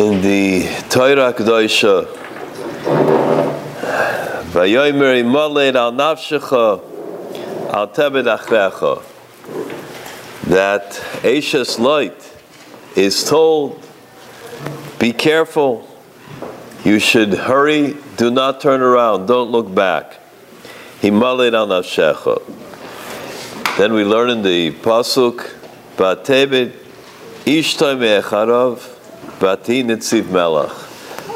in the Torah Kedosha. Vayomer imaled al nafshecha al tebed achrecha. That Ashes light is told, be careful, you should hurry, do not turn around, don't look back. Himaled al nafshecha. Then we learn in the Pasuk, Batebed Ishtai me'echarav Bati Nitziv Melech.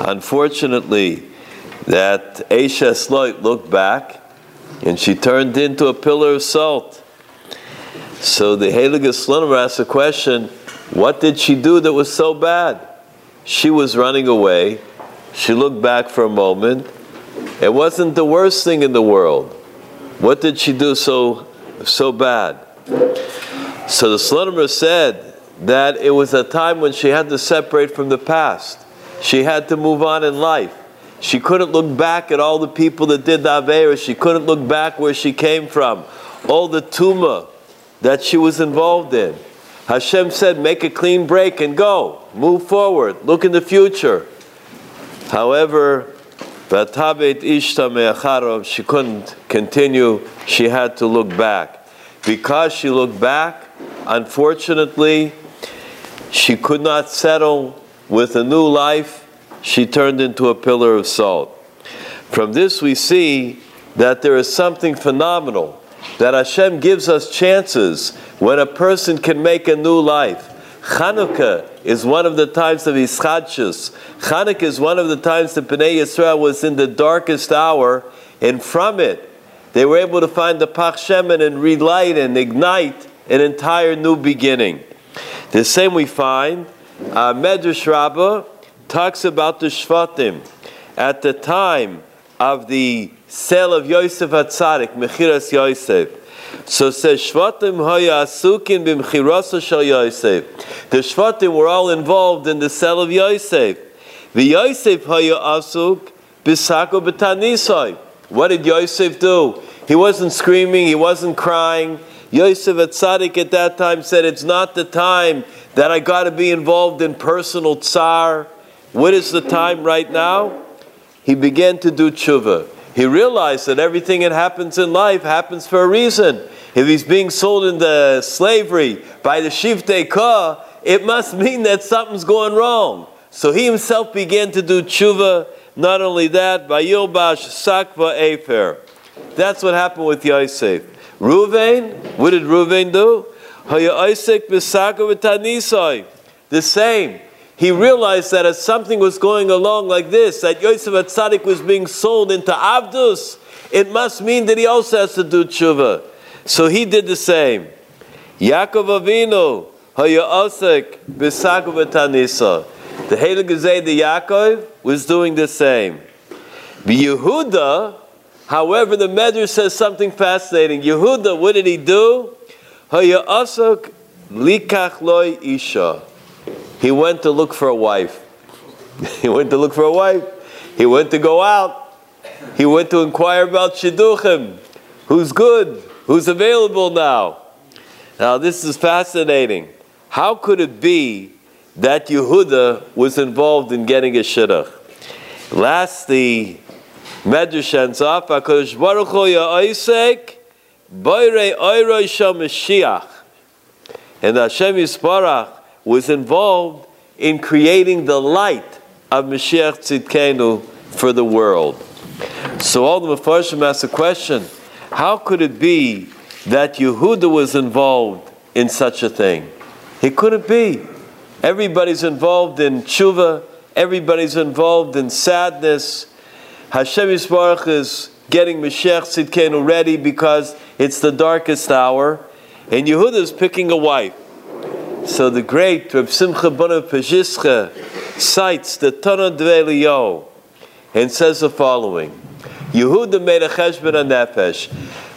Unfortunately, that Ashes light looked back and she turned into a pillar of salt. So the Heilige Slonim asked a question what did she do that was so bad? She was running away. She looked back for a moment. It wasn't the worst thing in the world. What did she do so, so bad? So the Slonim said, that it was a time when she had to separate from the past. She had to move on in life. She couldn't look back at all the people that did the. She couldn't look back where she came from. All the Tuma that she was involved in. Hashem said, make a clean break and go. Move forward. Look in the future. However, she couldn't continue. She had to look back. Because she looked back, unfortunately, she could not settle with a new life. She turned into a pillar of salt. From this, we see that there is something phenomenal that Hashem gives us chances when a person can make a new life. Chanukah is one of the times of Ischadshus. Chanukah is one of the times that Bnei Yisrael was in the darkest hour, and from it, they were able to find the Pach Shemen and relight and ignite an entire new beginning. The same we find, uh, Medrash Rabbah talks about the Shvatim. At the time of the sale of Yosef Atzadik, Mechiras Yosef, so says Shvatim Haya Asukin b'Mechirasa Shal Yosef. The Shvatim were all involved in the sale of Yosef. The Yosef Haya Asuk b'Sako b'Tanisai. What did Yosef do? He wasn't screaming, he wasn't crying, Yosef Atzadik at that time said, It's not the time that I got to be involved in personal tsar. What is the time right now? He began to do tshuva. He realized that everything that happens in life happens for a reason. If he's being sold into slavery by the Shiftei Ka, it must mean that something's going wrong. So he himself began to do tshuva. Not only that, by Yilbash Sakva Efer. That's what happened with Yosef. Ruvain, what did Ruvain do? The same. He realized that as something was going along like this, that Yosef Atzadik was being sold into Avdus, it must mean that he also has to do tshuva. So he did the same. Yaakov Avinu, Hayasek B'Sakov. The Heilige the Yaakov was doing the same. Yehuda, However, the Medrash says something fascinating. Yehuda, what did he do? isha. He went to look for a wife. he went to look for a wife. He went to go out. He went to inquire about shidduchim. Who's good? Who's available now? Now, this is fascinating. How could it be that Yehuda was involved in getting a shidduch? Last, the Medrash ends off, HaKadosh Baruch Hu Ya'isek, Boirei Oiroi Shal Mashiach. And Hashem Yisparach was involved in creating the light of Mashiach Tzidkenu for the world. So all the Mepharshim ask the question, how could it be that Yehuda was involved in such a thing? It couldn't be. Everybody's involved in tshuva, everybody's involved in sadness, Hashem Yisbarach is getting Mashiach Tzidkenu ready because it's the darkest hour, and Yehuda is picking a wife. So the great Reb Simcha Bonav Pezhischa cites the Tana Dvelio and says the following. Yehuda made a cheshbon on nefesh.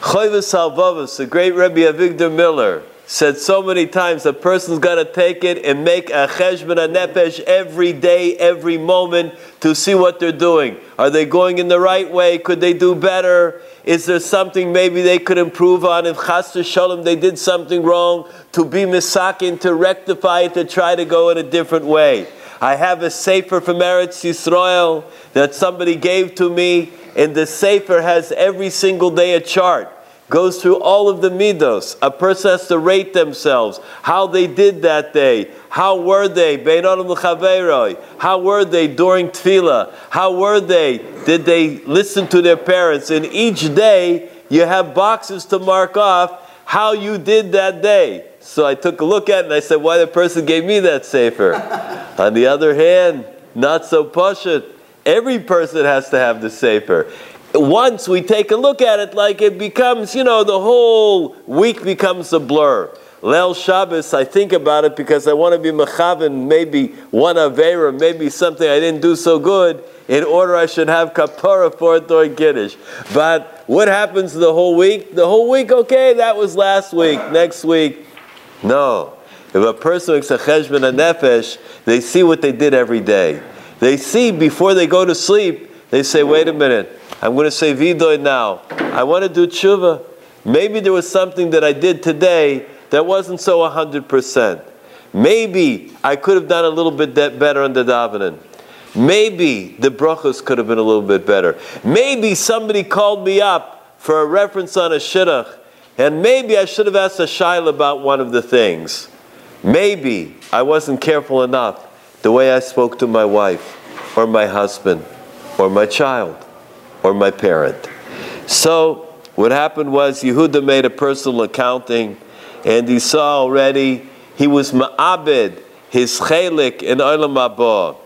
Choyves Halvavos, the great Rebbe Avigdor Miller, said so many times a person's got to take it and make a cheshbon nefesh every day, every moment to see what they're doing. Are they going in the right way? Could they do better? Is there something maybe they could improve on? If chas shalom they did something wrong, to be misakin, to rectify it, to try to go in a different way. I have a sefer from Eretz Yisrael that somebody gave to me, and the sefer has every single day a chart goes through all of the midos. A person has to rate themselves, how they did that day, how were they, how were they during tefillah, how were they, did they listen to their parents. And each day you have boxes to mark off how you did that day. So I took a look at it and I said, why the person gave me that sefer? On the other hand, not so pashut. Every person has to have the sefer once we take a look at it, like it becomes, you know, the whole week becomes a blur. Leil Shabbos, I think about it because I want to be mechaven, maybe one avera, maybe something I didn't do so good, in order I should have kapara for it during Kiddush. But what happens the whole week? The whole week, okay, that was last week, next week. No. If a person makes a cheshbon a nefesh, they see what they did every day. They see before they go to sleep, they say, wait a minute, I'm going to say vidoy now. I want to do tshuva. Maybe there was something that I did today that wasn't so 100%. Maybe I could have done a little bit better on the davening. Maybe the brachos could have been a little bit better. Maybe somebody called me up for a reference on a shidduch, and maybe I should have asked a shaila about one of the things. Maybe I wasn't careful enough the way I spoke to my wife, or my husband, or my child or my parent. So what happened was Yehuda made a personal accounting, and he saw already he was ma'abed his chelik in olam.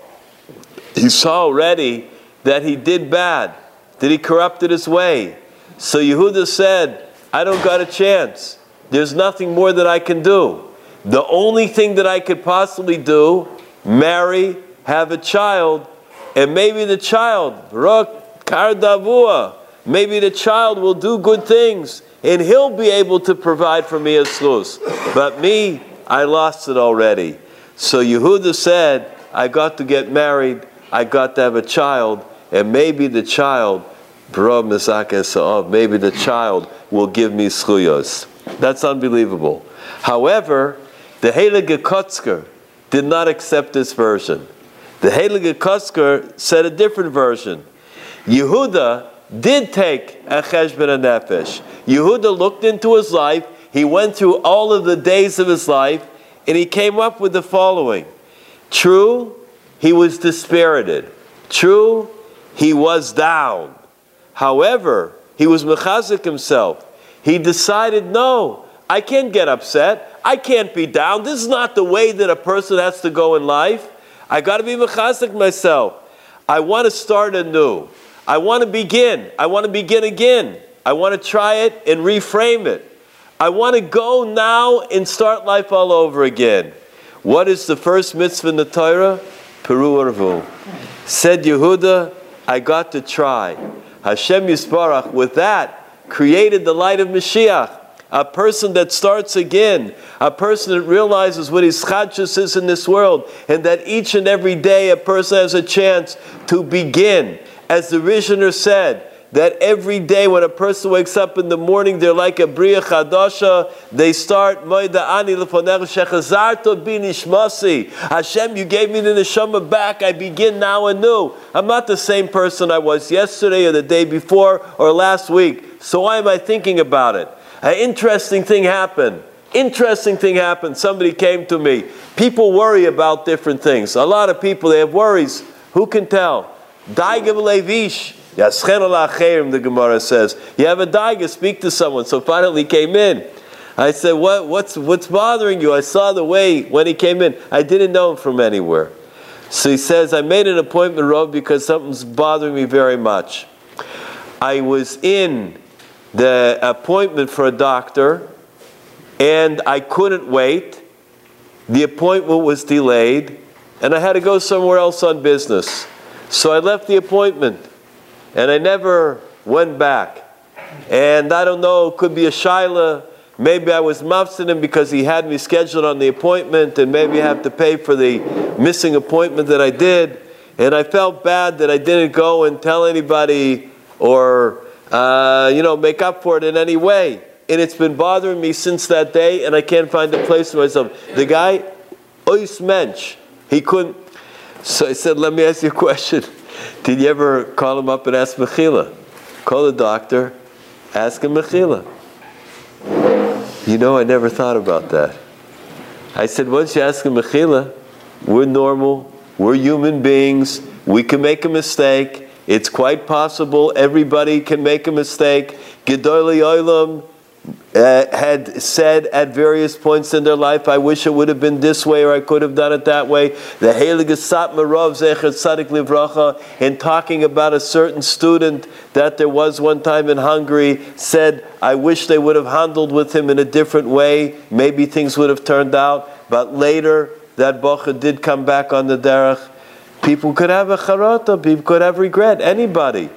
He saw already that he did bad, that he corrupted his way. So Yehuda said, "I don't got a chance. There's nothing more that I can do. The only thing that I could possibly do, marry, have a child, and maybe the child, Baruch, Kardavua. Maybe the child will do good things and he'll be able to provide for me a slus. But me, I lost it already. So Yehuda said, I got to get married, I got to have a child, and maybe the child, maybe the child will give me schuyos. That's unbelievable. However, the Heilige did not accept this version. The Heilige Kotzker said a different version. Yehuda did take a cheshbon and nefesh. Yehuda looked into his life. He went through all of the days of his life, and he came up with the following: True, he was dispirited. True, he was down. However, he was mechazik himself. He decided, no, I can't get upset. I can't be down. This is not the way that a person has to go in life. I got to be mechazik myself. I want to start anew. I want to begin. I want to begin again. I want to try it and reframe it. I want to go now and start life all over again. What is the first mitzvah in the Torah? Peru Arvu. Said Yehuda, I got to try. Hashem Yisbarach, with that, created the light of Mashiach. A person that starts again, a person that realizes what his chadshus is in this world, and that each and every day a person has a chance to begin as the Rishner said, that every day when a person wakes up in the morning, they're like a Bria Chadasha. They start, Ani. Hashem, you gave me the neshama back. I begin now anew. I'm not the same person I was yesterday or the day before or last week. So why am I thinking about it? An interesting thing happened. Interesting thing happened. Somebody came to me. People worry about different things. A lot of people, they have worries. Who can tell? Daiga Levish. The Gemara says, You have a daiga, speak to someone. So finally he came in. I said, what, what's, what's bothering you? I saw the way when he came in. I didn't know him from anywhere. So he says, I made an appointment, Rob, because something's bothering me very much. I was in the appointment for a doctor, and I couldn't wait. The appointment was delayed, and I had to go somewhere else on business. So I left the appointment and I never went back. And I don't know, could be a Shaila. Maybe I was him because he had me scheduled on the appointment and maybe I have to pay for the missing appointment that I did. And I felt bad that I didn't go and tell anybody or, uh, you know, make up for it in any way. And it's been bothering me since that day and I can't find a place for myself. The guy, Ois Mensch, he couldn't, So I said, let me ask you a question. Did you ever call him up and ask Mechila? Call the doctor, ask him Mechila. You know, I never thought about that. I said, once you ask him Mechila, we're normal, we're human beings, we can make a mistake. It's quite possible everybody can make a mistake. Gedolei Olam uh, had said at various points in their life, I wish it would have been this way or I could have done it that way. The Heilige Satmar Rav Zecher Livracha, in talking about a certain student that there was one time in Hungary, said, I wish they would have handled with him in a different way. Maybe things would have turned out. But later, that Bocha did come back on the derech. People could have a charata, people could have regret, anybody.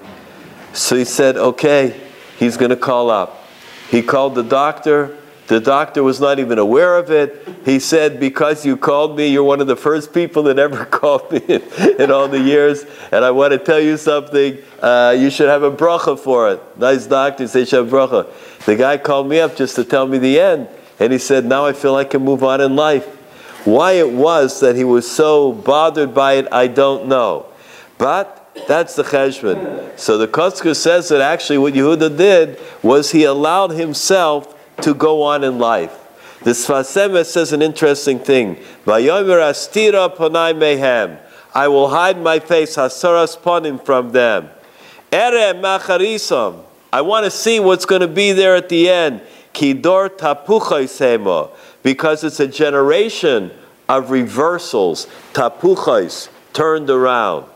So he said, okay, he's going to call up. He called the doctor. The doctor was not even aware of it. He said, Because you called me, you're one of the first people that ever called me in, in all the years. And I want to tell you something. Uh, you should have a bracha for it. Nice doctor, say, should have bracha. The guy called me up just to tell me the end. And he said, Now I feel I can move on in life. Why it was that he was so bothered by it, I don't know. But that's the cheshbon. So the Kotzker says that actually what Yehuda did was he allowed himself to go on in life. The Sfas Emes says an interesting thing. I will hide my face, hasaras panim, from them. Ere. I want to see what's going to be there at the end. Kidor tapuchay sema. Because it's a generation of reversals. Tapuchais, turned around.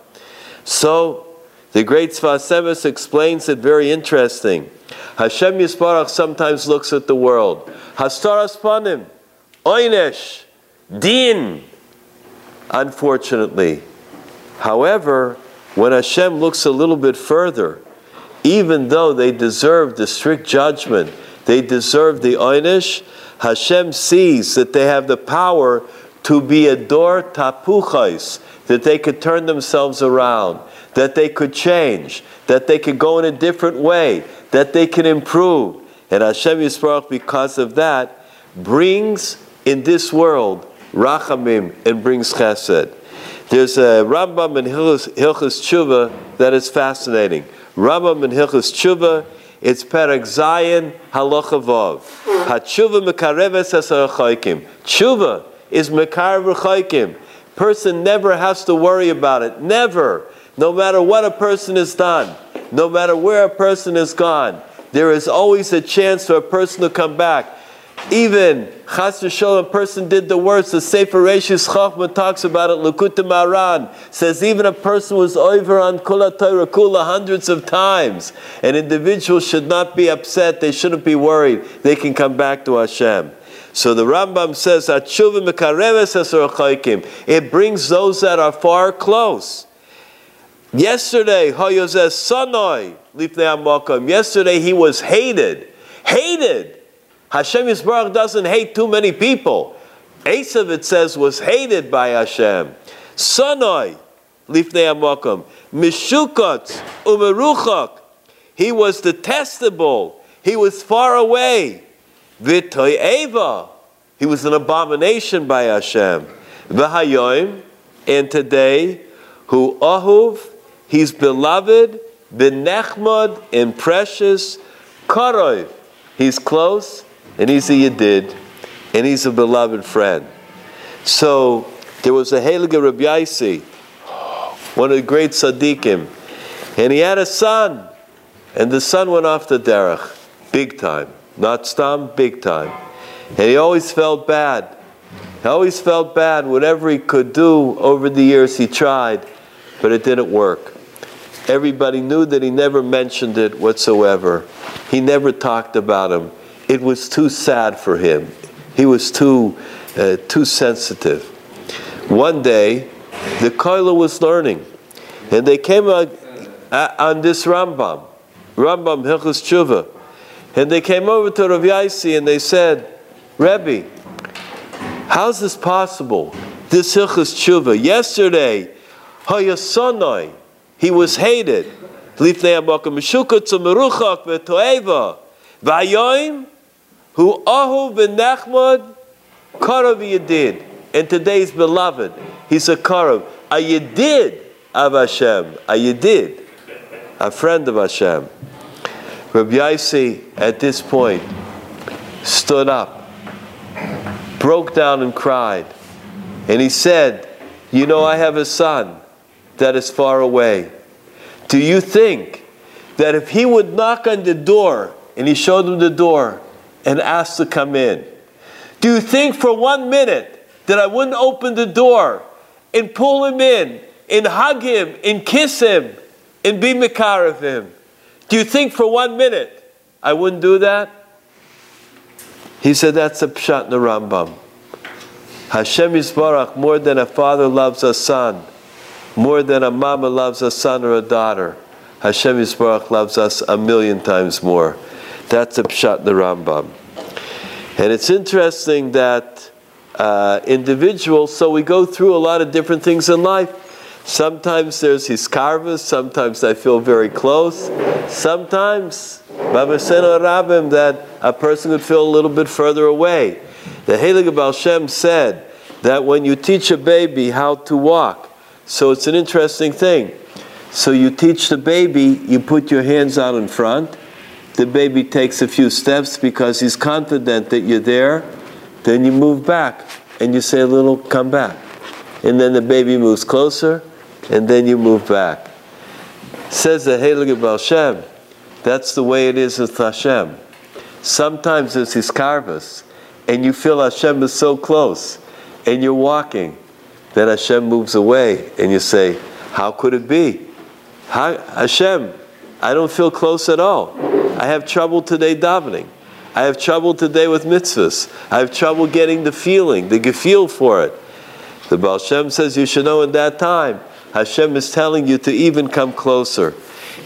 So, the great Sfas Emes explains it very interesting. Hashem Yisparach sometimes looks at the world. Hastaras panim, oinesh, din. Unfortunately. However, when Hashem looks a little bit further, even though they deserve the strict judgment, they deserve the oinish, Hashem sees that they have the power to be a door tapuchais, that they could turn themselves around, that they could change, that they could go in a different way, that they can improve. And Hashem Yisparach, because of that, brings in this world rachamim and brings chesed. There's a Rambam in Hilchas Tshuva that is fascinating. Rambam in Hilchas Tshuva, it's Perek Zayin Halacha Vav. HaTshuva mekareves esarachaykim. Tshuva is mekarev. Person never has to worry about it. Never. No matter what a person has done, no matter where a person has gone, there is always a chance for a person to come back. Even Chas v'sholem, a person did the worst. The Sefer Reshis Chachma talks about it. Likutei Moharan says even a person was over on Kula Torah Kula hundreds of times. An individual should not be upset. They shouldn't be worried. They can come back to Hashem. So the Rambam says, It brings those that are far close. Yesterday, Yesterday he was hated. Hated. Hashem Yisbarach doesn't hate too many people. Esav, it says, was hated by Hashem. Sanoi, Lifnei Amakam. Mishukot, Umeruchak. He was detestable. He was far away. Vitoy Eva. He was an abomination by Hashem. V'hayoim. And today, who ahuv, he's beloved, benechmad, and precious, karov. He's close, and he's a Yedid, and he's a beloved friend. So there was a Heilige Rabbi Yaisi, one of the great tzaddikim, and he had a son, and the son went off the derech, big time, not stam, big time, and he always felt bad. He always felt bad. Whatever he could do over the years, he tried, but it didn't work. Everybody knew that he never mentioned it whatsoever. He never talked about him it was too sad for him. He was too, uh, too sensitive. One day, the Koila was learning, and they came on, on this Rambam, Rambam Hilchas Tshuva, and they came over to Rav Yaisi and they said, Rebbe, how's this possible? This Hilchas Tshuva, yesterday, Hayasonoi, he was hated. Lifnei Amakam Meshukot Meruchak V'Toeva. Vayoim, who ahu v'nechmod karav yedid. And today's beloved, he's a karav. a Yedid of Hashem, a Yedid, a friend of Hashem. Rabbi Yaisi, at this point, stood up, broke down and cried, and he said, You know, I have a son that is far away. Do you think that if he would knock on the door and he showed him the door and asked to come in, do you think for one minute that I wouldn't open the door and pull him in and hug him and kiss him and be Makar of him? Do you think for one minute I wouldn't do that? He said that's a pshat in the Rambam. Hashem Yisbarach, more than a father loves a son, more than a mama loves a son or a daughter, Hashem Yisbarach loves us a million times more. That's a pshat the Rambam. And it's interesting that uh, individuals, so we go through a lot of different things in life. Sometimes there's hiskarvus, sometimes I feel very close. Sometimes, Baba said Rabim, that a person could feel a little bit further away. The Heilige Baal Shem said that when you teach a baby how to walk, so it's an interesting thing. So you teach the baby, you put your hands out in front, the baby takes a few steps because he's confident that you're there, then you move back and you say a little, come back. And then the baby moves closer, and then you move back. Says the Heilige Baal Shem, that's the way it is with Hashem. Sometimes it's Hiskarvus, and you feel Hashem is so close, and you're walking, then Hashem moves away, and you say, How could it be? Hashem, I don't feel close at all. I have trouble today davening. I have trouble today with mitzvahs. I have trouble getting the feeling, the gefeel for it. The Baal Shem says you should know in that time Hashem is telling you to even come closer.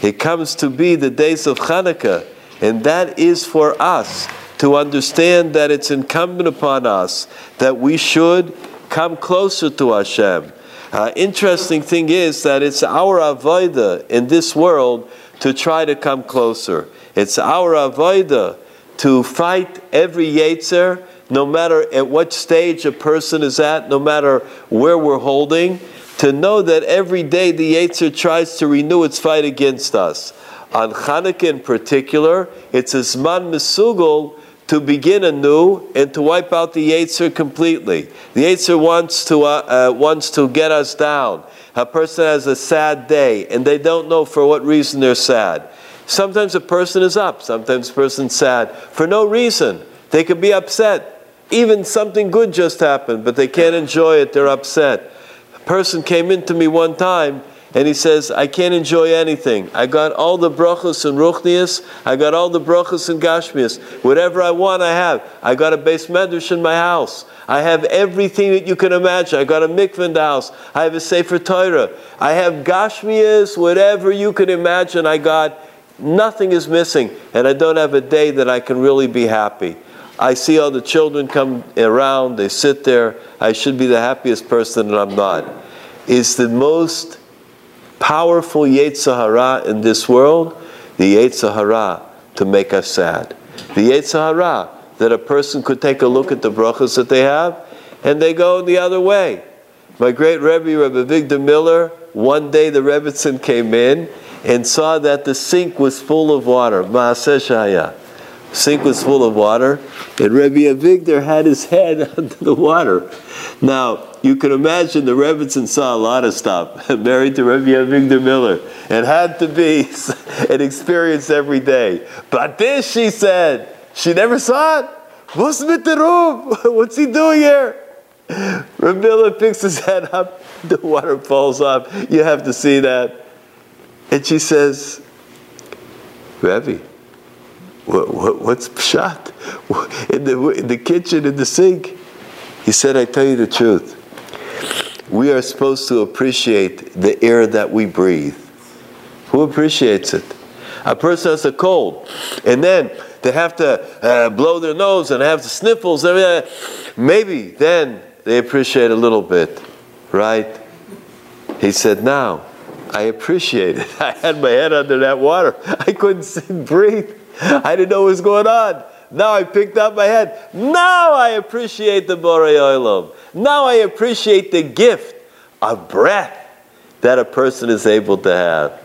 It comes to be the days of Hanukkah, and that is for us to understand that it's incumbent upon us that we should come closer to Hashem. Uh, interesting thing is that it's our avodah in this world to try to come closer. It's our avodah to fight every yetzer, no matter at what stage a person is at, no matter where we're holding to know that every day the Yetzer tries to renew its fight against us. On Hanukkah in particular, it's a Zman Mesugel to begin anew and to wipe out the Yetzer completely. The Yetzer wants to, uh, uh, wants to get us down. A person has a sad day and they don't know for what reason they're sad. Sometimes a person is up, sometimes a person's sad for no reason. They could be upset. Even something good just happened, but they can't enjoy it, they're upset A person came into me one time and he says, I can't enjoy anything. I got all the brachas and ruchnias. I got all the brachas and gashmias. Whatever I want, I have. I got a base medrash in my house. I have everything that you can imagine. I got a mikvah in the house. I have a sefer Torah. I have gashmias, whatever you can imagine. I got nothing is missing, and I don't have a day that I can really be happy. I see all the children come around, they sit there. I should be the happiest person, and I'm not. Is the most powerful Yetzer Hara in this world the Yetzer Hara to make us sad. The Yetzer Hara that a person could take a look at the brachas that they have and they go the other way. My great Rebbe, Rebbe Avigdor Miller, one day the Rebbitzin came in and saw that the sink was full of water. Maaseh Shaya sink was full of water, and Rebbe Avigdor had his head under the water. Now, you can imagine the Rebbitzin saw a lot of stuff, married to Rebbe Avigdor Miller. It had to be an experience every day. But this, she said, she never saw it. What's with the room? What's he doing here? Rebbe Miller picks his head up, the water falls off. You have to see that. And she says, Rebbe, what, what, what's pshat? In the, in the kitchen, in the sink? He said, I tell you the truth. We are supposed to appreciate the air that we breathe. Who appreciates it? A person has a cold, and then they have to uh, blow their nose and have the sniffles. Maybe then they appreciate a little bit, right? He said, Now, I appreciate it. I had my head under that water. I couldn't breathe. I didn't know what was going on. Now I picked up my head. Now I appreciate the Borei Olam. Now I appreciate the gift of breath that a person is able to have.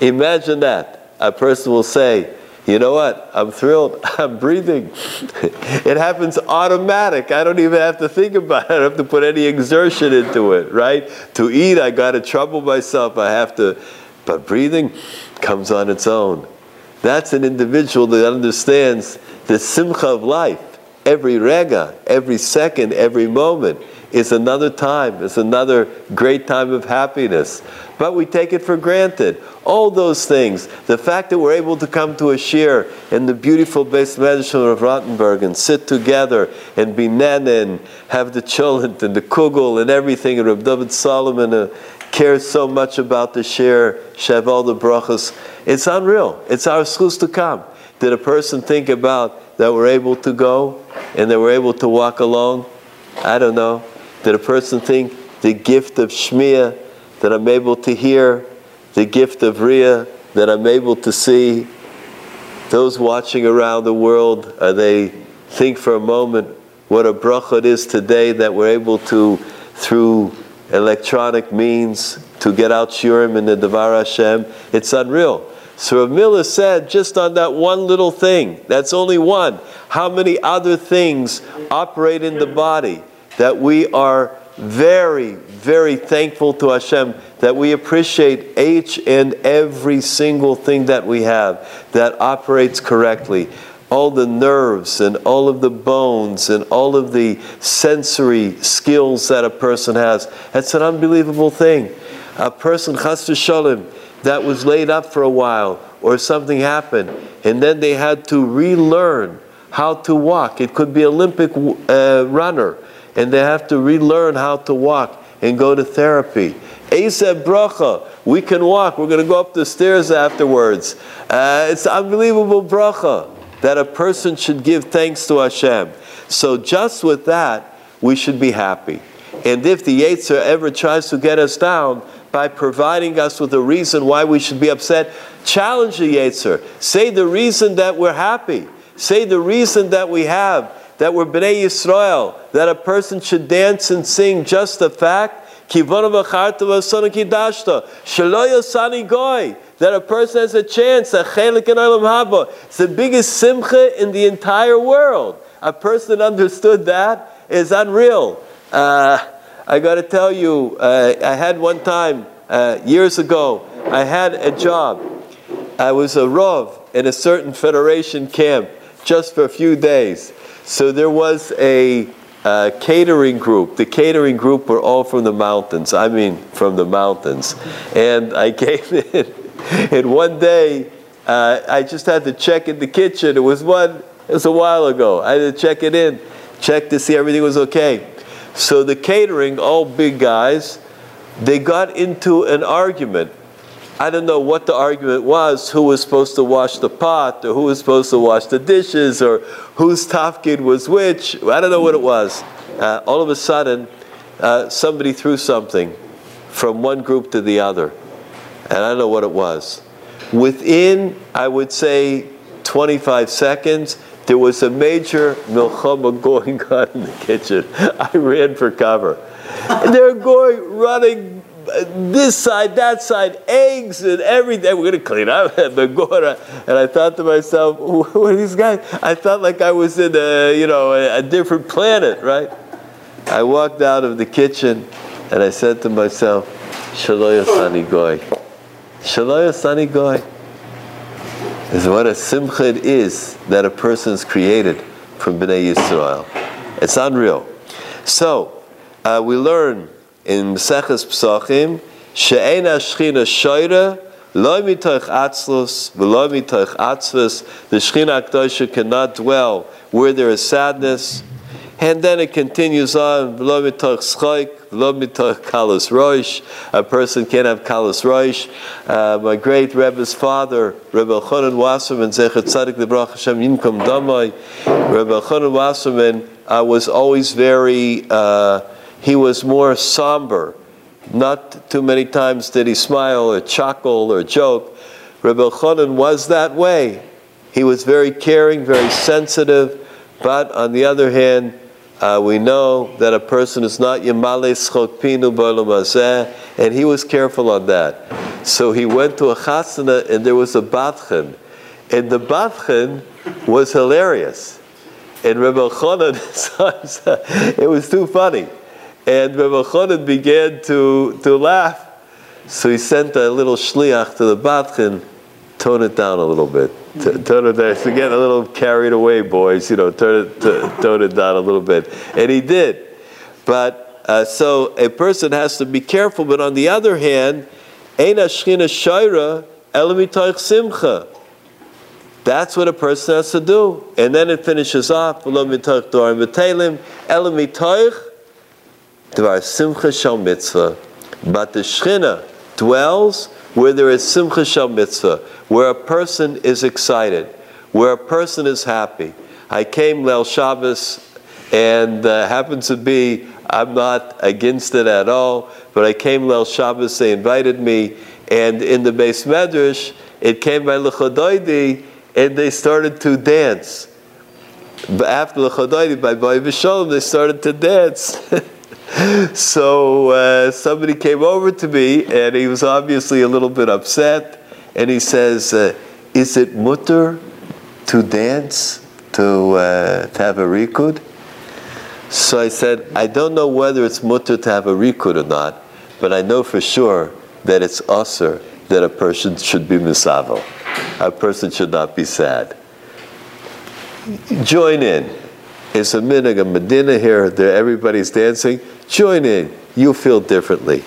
Imagine that. A person will say, you know what? I'm thrilled. I'm breathing. it happens automatic. I don't even have to think about it. I don't have to put any exertion into it, right? To eat, I got to trouble myself. I have to, but breathing comes on its own. That's an individual that understands the simcha of life. Every rega, every second, every moment is another time, It's another great time of happiness. But we take it for granted. All those things, the fact that we're able to come to a shir in the beautiful base mansion of Rottenberg and sit together and be nana and have the cholent and the kugel and everything, and Rav David Solomon uh, cares so much about the shir, Shaval the brachas. It's unreal. It's our schools to come. Did a person think about that we're able to go and that we're able to walk along? I don't know. Did a person think the gift of Shmiya that I'm able to hear, the gift of Ria that I'm able to see? Those watching around the world, are they think for a moment what a bracha it is today that we're able to, through electronic means, to get out shiurim in the Devar Hashem? It's unreal. So Rav Miller said, just on that one little thing, that's only one, how many other things operate in the body that we are very, very thankful to Hashem that we appreciate each and every single thing that we have that operates correctly. All the nerves and all of the bones and all of the sensory skills that a person has. That's an unbelievable thing. A person, chas shalom, that was laid up for a while or something happened and then they had to relearn how to walk. It could be Olympic uh, runner and they have to relearn how to walk and go to therapy. Asab bracha, we can walk. We're going to go up the stairs afterwards. Uh, it's unbelievable bracha that a person should give thanks to Hashem. So just with that, we should be happy. And if the Yetzer ever tries to get us down, by providing us with a reason why we should be upset. Challenge the Yetzer. Say the reason that we're happy. Say the reason that we have, that we're Bnei Yisrael, that a person should dance and sing just the fact that a person has a chance. It's the biggest simcha in the entire world. A person understood that is unreal. Uh, I got to tell you, uh, I had one time uh, years ago, I had a job. I was a Rov in a certain Federation camp just for a few days. So there was a catering group. The catering group were all from the mountains. I mean, from the mountains. And I came in, and one day uh, I just had to check in the kitchen. It was one. It was a while ago. I had to check it in, check to see everything was okay. So the catering, all big guys, they got into an argument. I don't know what the argument was, who was supposed to wash the pot, or who was supposed to wash the dishes, or whose tafkid was which. I don't know what it was. Uh, all of a sudden, uh, somebody threw something from one group to the other. And I don't know what it was. Within, I would say, 25 seconds, there was a major milchama going on in the kitchen. I ran for cover. And they're going, running this side, that side, eggs and everything. We're going to clean up the gora. And I thought to myself, who are these guys? I felt like I was in a, you know, a, a different planet, right? I walked out of the kitchen and I said to myself, Shaloya Sani Goy. Shaloya Sani Goy is what a simcha it is that a person is created from Bnei Yisrael. It's unreal. So, uh, we learn in Maseches Psachim, she'en hashchina shoyre, lo mitoich atzlus, v'lo mitoich atzvus, the Shechina Akdosha cannot dwell where there is sadness, and then it continues on, v'lo mitoich schoik, v'lo mitoich kalos roish, a person can't have kalos roish. Uh, my great Rebbe's father, Rebbe Chonon Wasserman, Zechat Tzadik Lebrach Hashem Yinkom Damai, Rebbe Chonon Wasserman uh, was always very, uh, he was more somber. Not too many times did he smile or chuckle or joke. Rebbe Chonon was that way. He was very caring, very sensitive, but on the other hand, uh, we know that a person is not Yamale Schokpinu Balamazeh, and he was careful on that. So he went to a chasana and there was a batchen. And the batchen was hilarious. And Rebbe Chonan, it was too funny. And Rebbe Chonan began to, to laugh. So he sent a little shliach to the batchen, tone it down a little bit. T- turn it down. To get a little carried away, boys. You know, turn it, t- tone it down a little bit, and he did. But uh, so a person has to be careful. But on the other hand, Eina Shchina Shaira Simcha. That's what a person has to do. And then it finishes off, Elamitoich Dorim Dvar Simcha Shal Mitzvah. But the Shchina dwells where there is Simcha Shal Mitzvah, where a person is excited, where a person is happy. I came Lel Shabbos, and uh, happens to be, I'm not against it at all, but I came Lel Shabbos, they invited me, and in the base medrash, it came by Lechodoidi, and they started to dance. But after Lechodoidi, by Boy Visholem, they started to dance. so uh, somebody came over to me, and he was obviously a little bit upset, and he says, uh, "Is it mutter to dance to uh, to have a rikud?" So I said, "I don't know whether it's mutter to have a rikud or not, but I know for sure that it's usher that a person should be misavo. A person should not be sad. Join in." It's a minig, a medina here. Everybody's dancing. Join in. You feel differently.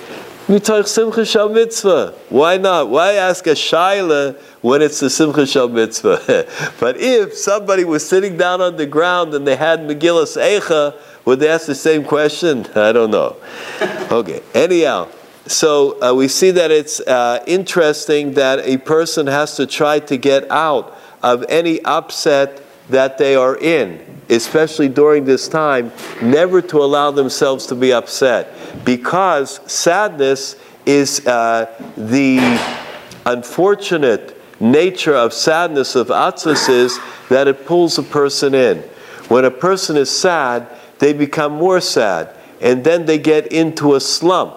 mitzvah. Why not? Why ask a shaila when it's the simcha shal mitzvah? but if somebody was sitting down on the ground and they had Megillas Eicha, would they ask the same question? I don't know. Okay. Anyhow, so uh, we see that it's uh, interesting that a person has to try to get out of any upset that they are in especially during this time, never to allow themselves to be upset because sadness is uh, the unfortunate nature of sadness of atzvus is that it pulls a person in. When a person is sad, they become more sad, and then they get into a slump.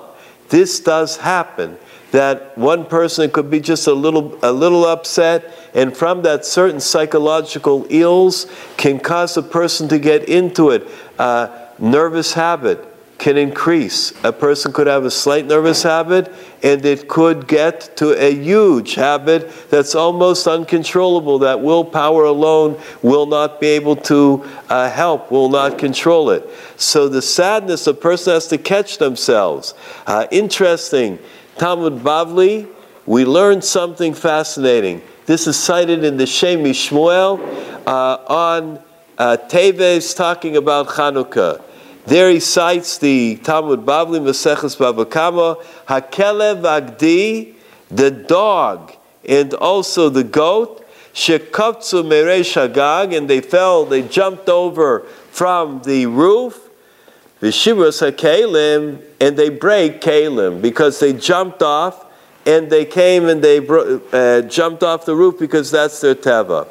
This does happen that one person could be just a little a little upset and from that certain psychological ills can cause a person to get into it. Uh, nervous habit can increase. A person could have a slight nervous habit and it could get to a huge habit that's almost uncontrollable that willpower alone will not be able to uh, help will not control it. So the sadness a person has to catch themselves. Uh, interesting. Talmud Bavli, we learned something fascinating. This is cited in the Shem Shmuel uh, on uh, Teves talking about Chanukah. There he cites the Talmud Bavli Maseches Bava Kama, Hakelev Agdi, the dog, and also the goat, Shekaptzu Meresh Hagag, and they fell, they jumped over from the roof, Vishibras HaKalim, and they break Kalim because they jumped off and they came and they uh, jumped off the roof because that's their teva.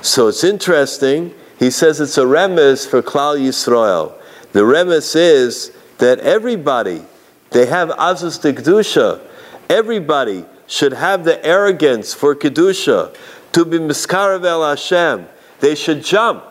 So it's interesting. He says it's a remes for Klal Yisrael. The remes is that everybody, they have azus de kedusha. Everybody should have the arrogance for kedusha to be miskarav el Hashem. They should jump.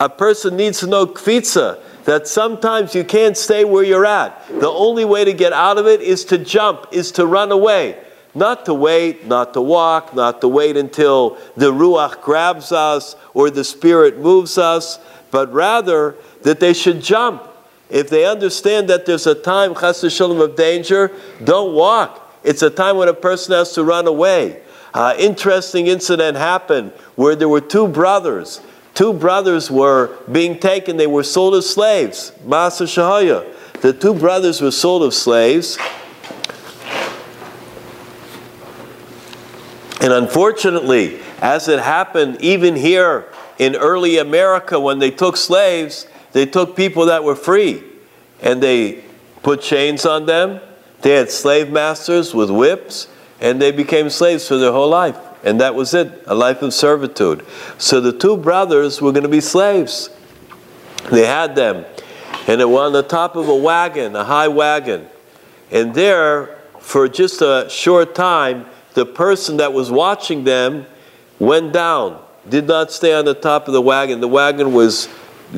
A person needs to know kvitza that sometimes you can't stay where you're at. The only way to get out of it is to jump, is to run away. Not to wait, not to walk, not to wait until the Ruach grabs us or the Spirit moves us, but rather that they should jump. If they understand that there's a time, chas shalom, of danger, don't walk. It's a time when a person has to run away. Uh, interesting incident happened where there were two brothers two brothers were being taken, they were sold as slaves. Masa Shahaya. The two brothers were sold as slaves. And unfortunately, as it happened even here in early America when they took slaves, they took people that were free and they put chains on them. They had slave masters with whips and they became slaves for their whole life. And that was it, a life of servitude. So the two brothers were going to be slaves. They had them. and they were on the top of a wagon, a high wagon. And there, for just a short time, the person that was watching them went down, did not stay on the top of the wagon. The wagon was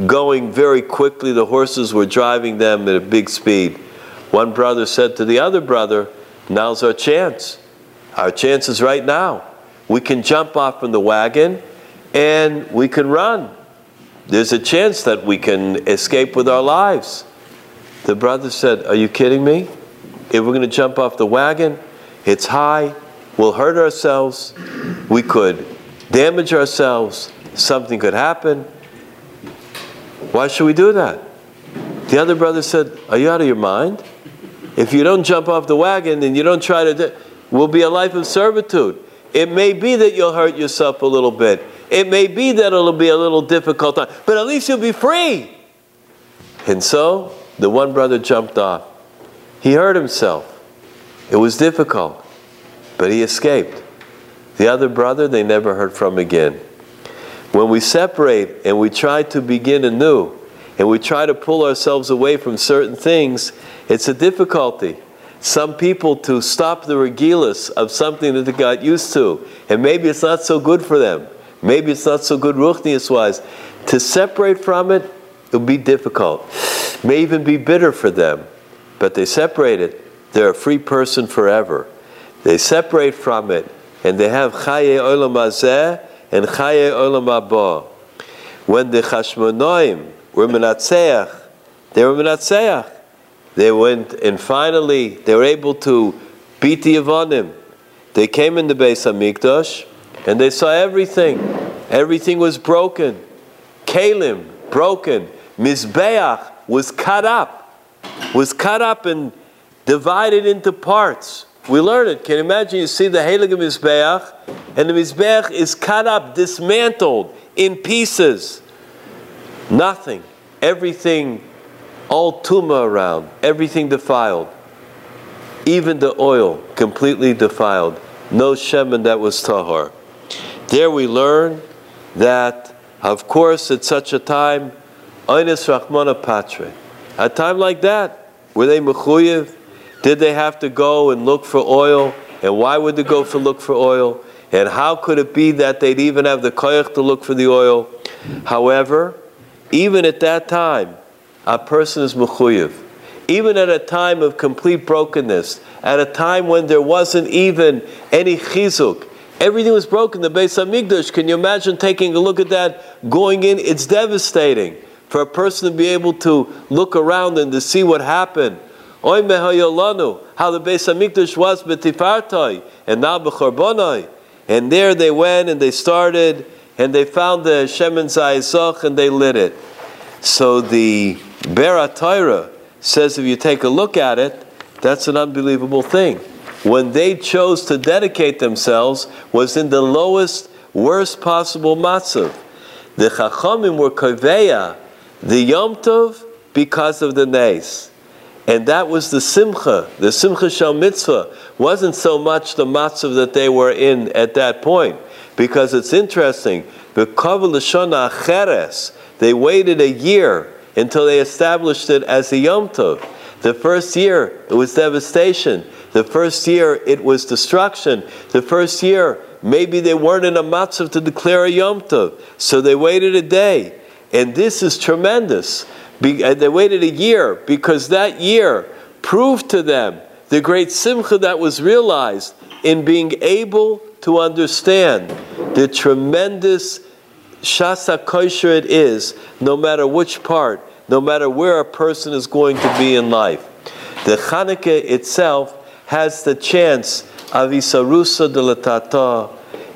going very quickly, the horses were driving them at a big speed. One brother said to the other brother, Now's our chance. Our chance is right now. We can jump off from the wagon and we can run. There's a chance that we can escape with our lives. The brother said, Are you kidding me? If we're going to jump off the wagon, it's high, we'll hurt ourselves, we could damage ourselves, something could happen. Why should we do that? The other brother said, Are you out of your mind? If you don't jump off the wagon and you don't try to, do, will be a life of servitude. It may be that you'll hurt yourself a little bit. It may be that it'll be a little difficult, but at least you'll be free. And so the one brother jumped off. He hurt himself. It was difficult, but he escaped. The other brother, they never heard from again. When we separate and we try to begin anew, and we try to pull ourselves away from certain things, it's a difficulty. Some people to stop the regilas of something that they got used to, and maybe it's not so good for them. Maybe it's not so good ruchnius wise. To separate from it, it'll be difficult. May even be bitter for them. But they separate it, they're a free person forever. They separate from it, and they have chaye olam hazeh and chaye olam haba. When the Chashmonoim were menatzeach, they were menatzeach. They went and finally they were able to beat the Yavanim. They came in the Beis Hamikdash and they saw everything. Everything was broken. Kalim broken. Mizbeach was cut up. Was cut up and divided into parts. We learn it. Can you imagine? You see the Helig Mizbeach, and the Mizbeach is cut up, dismantled in pieces. Nothing. Everything, all tuma around, everything defiled. Even the oil completely defiled. No shemen that was tahar. There we learn that, of course, at such a time, Einis Rachmana Patre. A time like that, were they mechuyev? Did they have to go and look for oil? And why would they go for look for oil? And how could it be that they'd even have the koyach to look for the oil? However, even at that time, a person is mechuyev. Even at a time of complete brokenness, at a time when there wasn't even any chizuk, everything was broken. The Beis Hamikdash. Can you imagine taking a look at that, going in? It's devastating for a person to be able to look around and to see what happened. Oy mehayolanu, how the Beis Hamikdash was betifartai and now b'charbonai. And there they went and they started and they found the Shemen Zayisach and they lit it. So the Beratayra says if you take a look at it, that's an unbelievable thing. When they chose to dedicate themselves was in the lowest, worst possible matzav. The Chachamim were koveya, the Yom Tov, because of the Nes. And that was the simcha. The simcha shel mitzvah wasn't so much the matzav that they were in at that point. Because it's interesting, the Lashana Cheres, they waited a year until they established it as a Yom Tov. The first year, it was devastation. The first year, it was destruction. The first year, maybe they weren't in a matzav to declare a Yom Tov. So they waited a day. And this is tremendous. Be, they waited a year because that year proved to them the great simcha that was realized in being able to understand the tremendous shasa kosher it is, no matter which part, no matter where a person is going to be in life. The Chanukah itself has the chance of isarusa de la tata,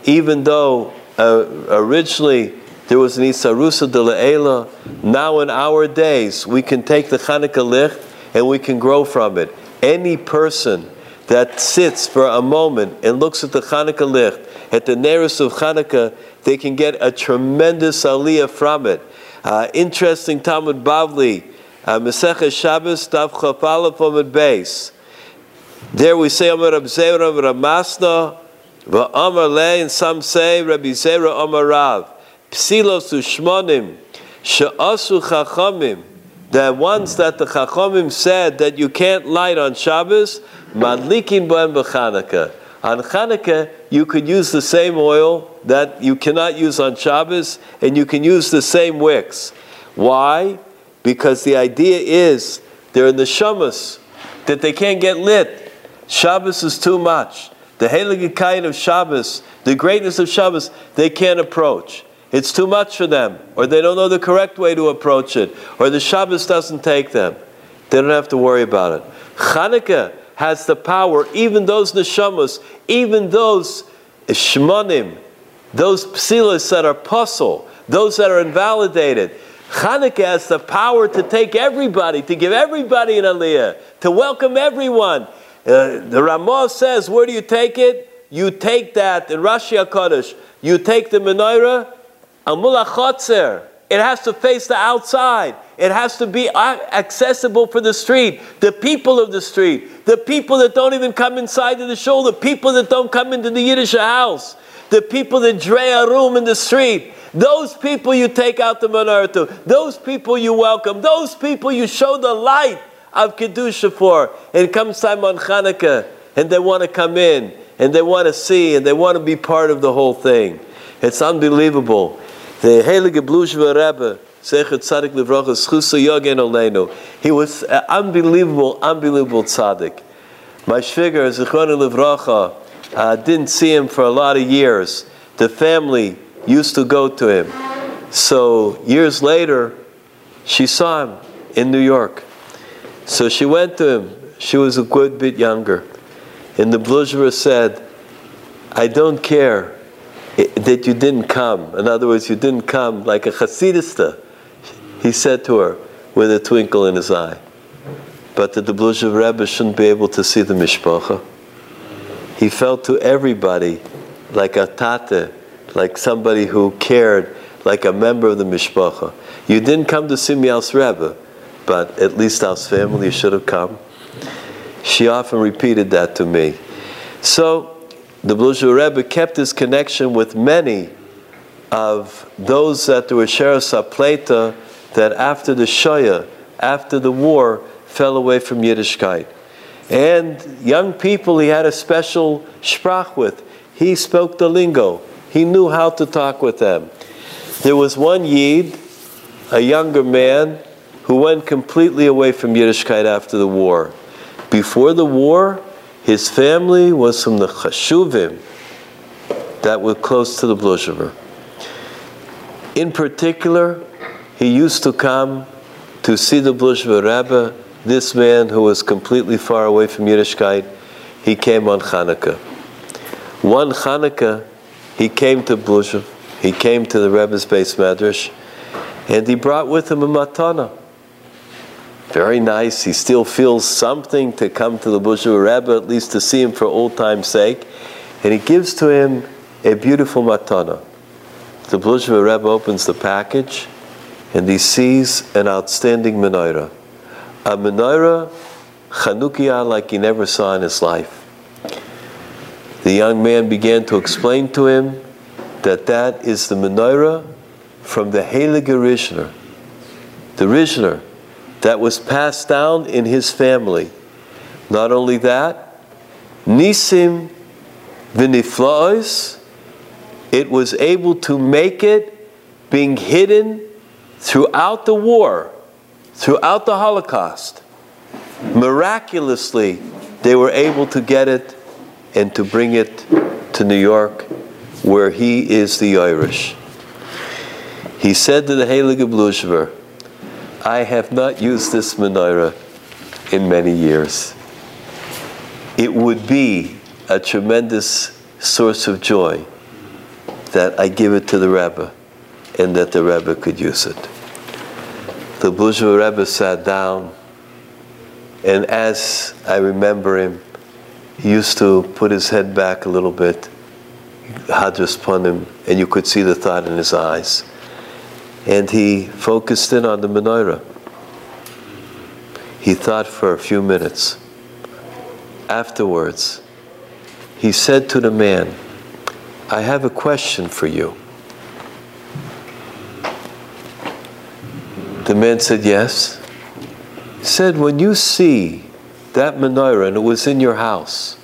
even though uh, originally there was an Isarusa de La'ela. Now in our days, we can take the Chanukah Licht and we can grow from it. Any person that sits for a moment and looks at the Chanukah Licht, at the nearest of Chanukah, they can get a tremendous aliyah from it. Uh, interesting Talmud Bavli, uh, Shabbos, Daf Chafalef Amid Beis. There we say Amar Rab Zera Ramasna, Amar Le, and some say Rabbi Zera Amar Rav. Psilos ushmonim she'asu chachamim the ones that the Chachomim said that you can't light on Shabbos, madlikin b'em b'Chanukah. On Chanukah, you could use the same oil that you cannot use on Shabbos, and you can use the same wicks. Why? Because the idea is they're in the Shamas, that they can't get lit. Shabbos is too much. The Heiligkeit of Shabbos, the greatness of Shabbos, they can't approach. It's too much for them, or they don't know the correct way to approach it, or the Shabbos doesn't take them. They don't have to worry about it. Chanukah has the power, even those neshamas, even those shmonim, those psilas that are puzzle, those that are invalidated. Chanukah has the power to take everybody, to give everybody an aliyah, to welcome everyone. Uh, the Ramah says, where do you take it? You take that in Rashi HaKadosh. You take the menorah, Amula Chotzer. It has to face the outside. It has to be uh, accessible for the street, the people of the street, the people that don't even come inside of the shul, the people that don't come into the Yiddish house, the people that dray a room in the street. Those people you take out the menorah to. Those people you welcome. Those people you show the light of Kedusha for. And comes time on Hanukkah, and they want to come in, and they want to see, and they want to be part of the whole thing. It's unbelievable. The Heilige Blushva Rebbe, Sechet Tzadik Livracha, Schusa Yogen Oleinu. He was an unbelievable, unbelievable tzaddik. My shviger, Zechron Livracha, uh, didn't see him for a lot of years. The family used to go to him. So years later, she saw him in New York. So she went to him. She was a good bit younger. And the Bluzhra said, I don't care that you didn't come. In other words, you didn't come like a Hasidista, he said to her with a twinkle in his eye. But the Bluzhev Rebbe shouldn't be able to see the mishpacha. He felt to everybody like a tate, like somebody who cared, like a member of the mishpacha. You didn't come to see me as Rebbe, but at least as family you should have come. She often repeated that to me. So the Bluzher Rebbe kept his connection with many of those that were Sheres Pleta that after the Shoya, after the war, fell away from Yiddishkeit. And young people he had a special sprach with. He spoke the lingo. He knew how to talk with them. There was one Yid, a younger man, who went completely away from Yiddishkeit after the war. Before the war, his family was from the Chashuvim that were close to the Bluzhever. In particular, he used to come to see the Bluzhever Rebbe, this man who was completely far away from Yiddishkeit. He came on Hanukkah. One Hanukkah, he came to Bluzhev, he came to the Rebbe's base medrash, and he brought with him a matana very nice. He still feels something to come to the Bushu Rebbe, at least to see him for old time's sake. And he gives to him a beautiful matana. The Bushu Rebbe opens the package and he sees an outstanding menorah. A menorah Chanukiah like he never saw in his life. The young man began to explain to him that that is the menorah from the Heilige Rizhiner. The Rizhiner that was passed down in his family. Not only that, Nisim Viniflaos, it was able to make it being hidden throughout the war, throughout the Holocaust. Miraculously, they were able to get it and to bring it to New York, where he is the Irish. He said to the Heilige Blushver, I have not used this menorah in many years. It would be a tremendous source of joy that I give it to the Rebbe and that the Rebbe could use it. The Buzha Rebbe sat down, and as I remember him, he used to put his head back a little bit, hadras upon him, and you could see the thought in his eyes and he focused in on the menorah. He thought for a few minutes. Afterwards, he said to the man, I have a question for you. The man said, Yes. He said, when you see that menorah and it was in your house,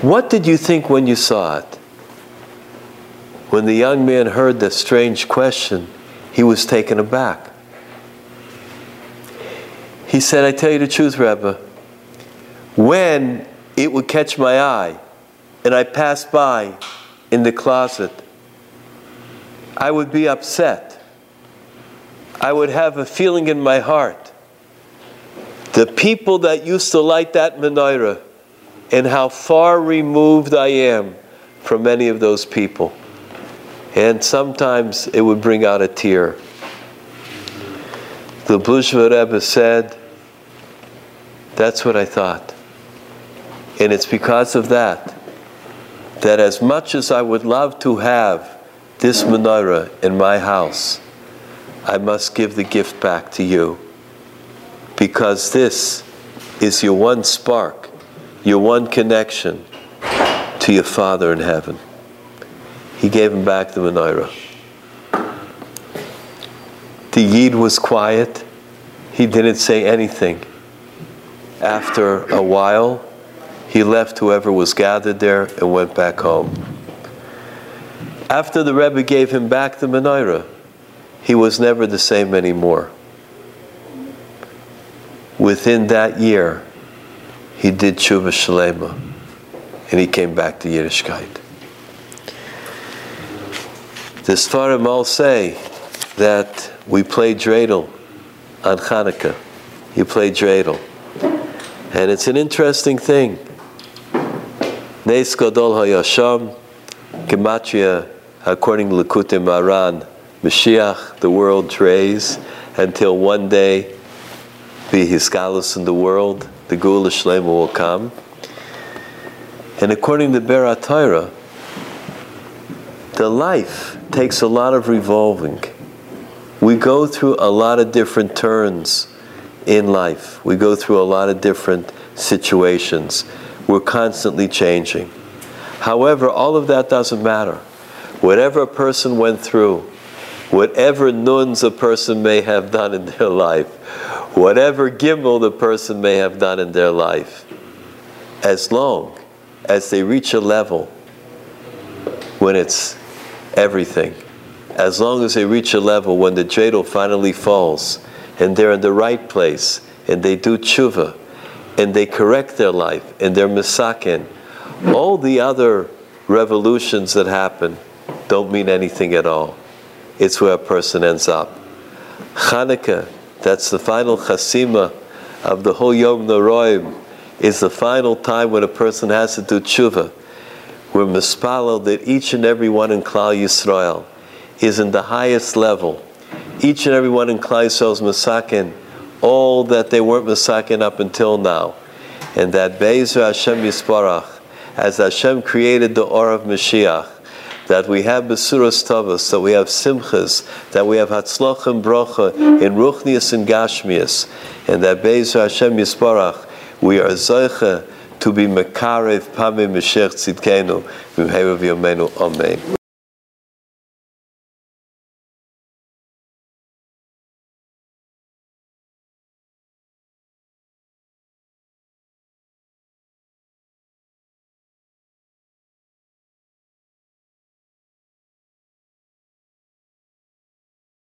what did you think when you saw it? When the young man heard the strange question, he was taken aback. He said, I tell you the truth, Rebbe, when it would catch my eye and I passed by in the closet, I would be upset. I would have a feeling in my heart. The people that used to light that menorah and how far removed I am from many of those people. And sometimes it would bring out a tear. The Blushva Rebbe said, That's what I thought. And it's because of that that as much as I would love to have this menorah in my house, I must give the gift back to you. Because this is your one spark, your one connection to your Father in heaven. He gave him back the menorah. The Yid was quiet. He didn't say anything. After a while, he left whoever was gathered there and went back home. After the Rebbe gave him back the menorah, he was never the same anymore. Within that year, he did tshuva shalema, and he came back to Yiddishkeit. The Sfarim all say that we play dreidel on Hanukkah. You play dreidel. And it's an interesting thing. Nes Gadol HaYasham, Gematria, according to Likutei Moharan, Mashiach, the world trays until one day be Hisgalus in the world, the Gula Shlema will come. And according to Berat Torah, the life takes a lot of revolving. We go through a lot of different turns in life. We go through a lot of different situations. We're constantly changing. However, all of that doesn't matter. Whatever a person went through, whatever nuns a person may have done in their life, whatever gimel the person may have done in their life, as long as they reach a level when it's everything, as long as they reach a level when the dreidel finally falls and they're in the right place and they do tshuva and they correct their life and they're misakin, all the other revolutions that happen don't mean anything at all. It's where a person ends up. Chanukah, that's the final chasima of the whole Yom Noroim, is the final time when a person has to do tshuva. We're mispalel that each and every one in Klal Yisrael is in the highest level. Each and every one in Klal Yisrael is misakin, all that they weren't misakin up until now. And that Be'ezer Hashem Yisparach, as Hashem created the Or of Mashiach, that we have Besuras Tavas, that we have Simchas, that we have Hatzloch and Brocha in Ruchnias and Gashmias, and that Be'ezer Hashem Yisparach, we are Zoicha to be Mekarev Pamim Meshech Tzidkenu, B'mheirav Yomenu, Amen.